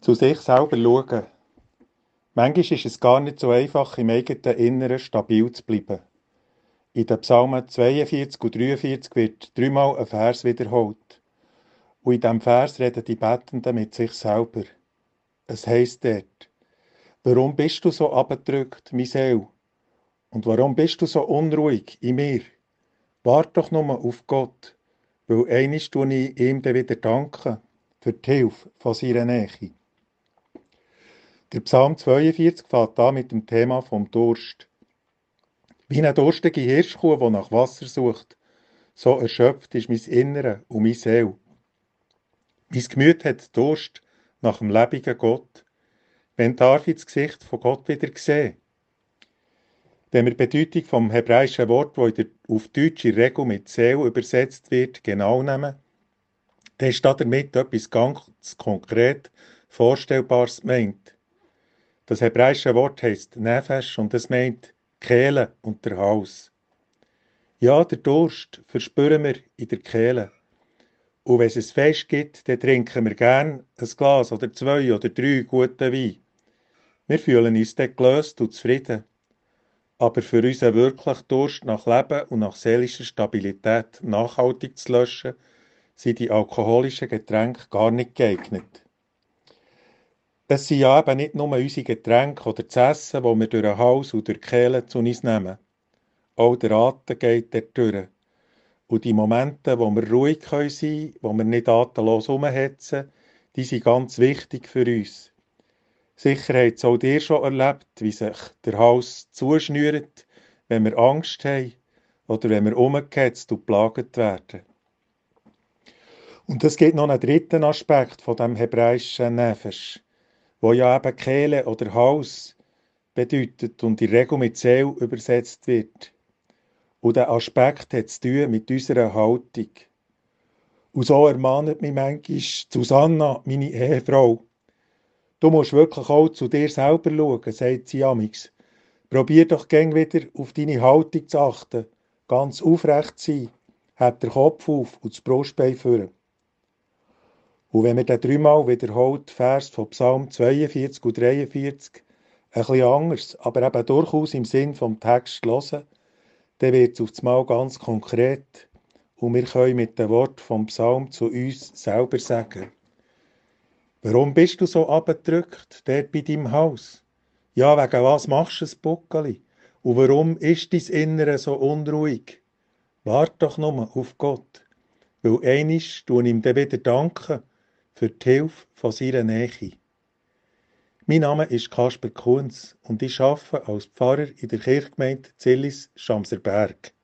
Zu sich selber schauen. Manchmal ist es gar nicht so einfach, im eigenen Inneren stabil zu bleiben. In den Psalmen 42 und 43 wird dreimal ein Vers wiederholt. Und in diesem Vers reden die Betenden mit sich selber. Es heisst dort, warum bist du so abgedrückt, mein Seele? Und warum bist du so unruhig in mir? Wart doch nur auf Gott, weil eines tue ich ihm dann wieder danken für die Hilfe von seiner Nähe. Der Psalm 42 fängt an mit dem Thema vom Durst. Wie eine durstige Hirschkuh, die nach Wasser sucht, so erschöpft ist mein Innere und meine Seele. Mein Gemüt hat Durst nach dem lebendigen Gott. Wenn darf ich das Gesicht von Gott wieder sehen? Wenn wir die Bedeutung vom hebräischen Wort, das auf Deutsch in Regel mit Seele übersetzt wird, genau nehmen, dann ist damit etwas ganz konkret Vorstellbares gemeint. Das hebräische Wort heißt Nefesh und es meint Kehle und der Hals. Ja, der Durst verspüren wir in der Kehle. Und wenn es Fest gibt, dann trinken wir gern ein Glas oder zwei oder drei gute Wein. Wir fühlen uns dann gelöst und zufrieden. Aber für unseren wirklichen Durst nach Leben und nach seelischer Stabilität nachhaltig zu löschen, sind die alkoholischen Getränke gar nicht geeignet. Es sind ja eben nicht nur unsere Getränke oder das Essen, das wir durch den Hals durch die Kehle zu uns nehmen. Auch der Atem geht dort durch. Und die Momente, wo wir ruhig sein können, wo wir nicht atemlos rumhetzen, die sind ganz wichtig für uns. Sicher habt es auch dir schon erlebt, wie sich der Hals zuschnürt, wenn wir Angst haben oder wenn wir umgehetzt und plagt werden. Und es gibt noch einen dritten Aspekt von dem hebräischen Nefesh wo ja eben Kehle oder Hals bedeutet und in Regel mit Seele übersetzt wird. Und der Aspekt hat zu tun mit unserer Haltung. Und so ermahnt mich manchmal Susanna, meine Ehefrau. Du musst wirklich auch zu dir selber schauen, sagt sie amix. Probier doch gäng wieder auf deine Haltung zu achten, ganz aufrecht sein, hab den Kopf auf und das Brustbein führen. Und wenn wir den dreimal wiederholt Vers von Psalm 42 und 43 ein bisschen anders, aber eben durchaus im Sinn vom Text hören, dann wird es auf das Mal ganz konkret und wir können mit dem Wort vom Psalm zu uns selber sagen. Warum bist du so abgedrückt, dort bei deinem Haus? Ja, wegen was machst du ein Buckeli? Und warum ist dein Innere so unruhig? Wart doch nur auf Gott, weil einisch tun ihm dann wieder danken für die Hilfe von seiner Nähe. Mein Name ist Kasper Kunz und ich arbeite als Pfarrer in der Kirchgemeinde Zillis Schamserberg.